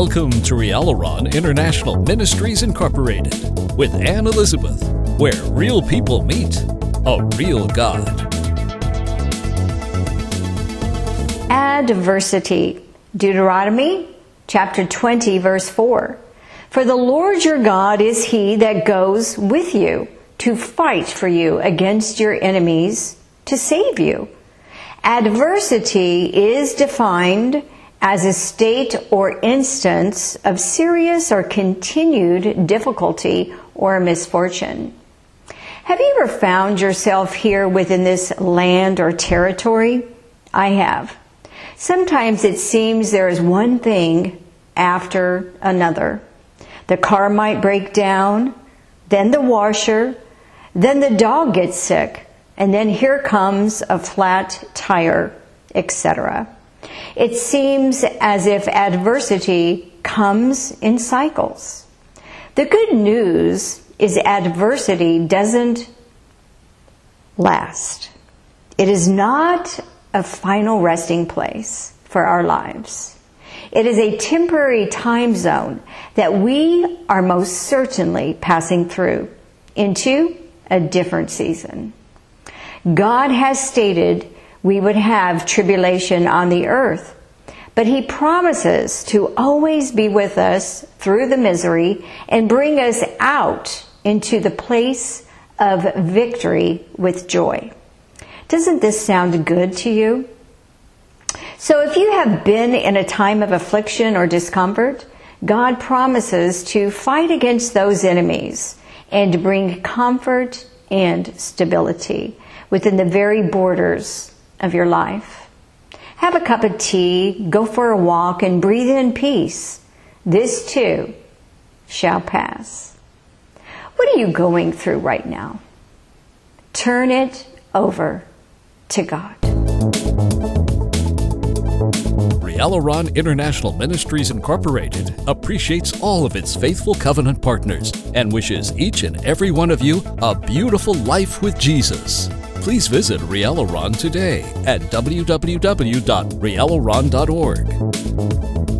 Welcome to Rialaron International Ministries Incorporated with Anne Elizabeth, where real people meet a real God. Adversity. Deuteronomy chapter 20, verse 4. For the Lord your God is he that goes with you to fight for you against your enemies to save you. Adversity is defined as a state or instance of serious or continued difficulty or misfortune. Have you ever found yourself here within this land or territory? I have. Sometimes it seems there is one thing after another. The car might break down, then the washer, then the dog gets sick, and then here comes a flat tire, etc. It seems as if adversity comes in cycles. The good news is adversity doesn't last. It is not a final resting place for our lives. It is a temporary time zone that we are most certainly passing through into a different season. God has stated we would have tribulation on the earth. But he promises to always be with us through the misery and bring us out into the place of victory with joy. Doesn't this sound good to you? So if you have been in a time of affliction or discomfort, God promises to fight against those enemies and bring comfort and stability within the very borders of your life. Have a cup of tea, go for a walk, and breathe in peace. This too shall pass. What are you going through right now? Turn it over to God. Rialaron International Ministries Incorporated appreciates all of its faithful covenant partners and wishes each and every one of you a beautiful life with Jesus. Please visit Rialaron today at www.rialaron.org.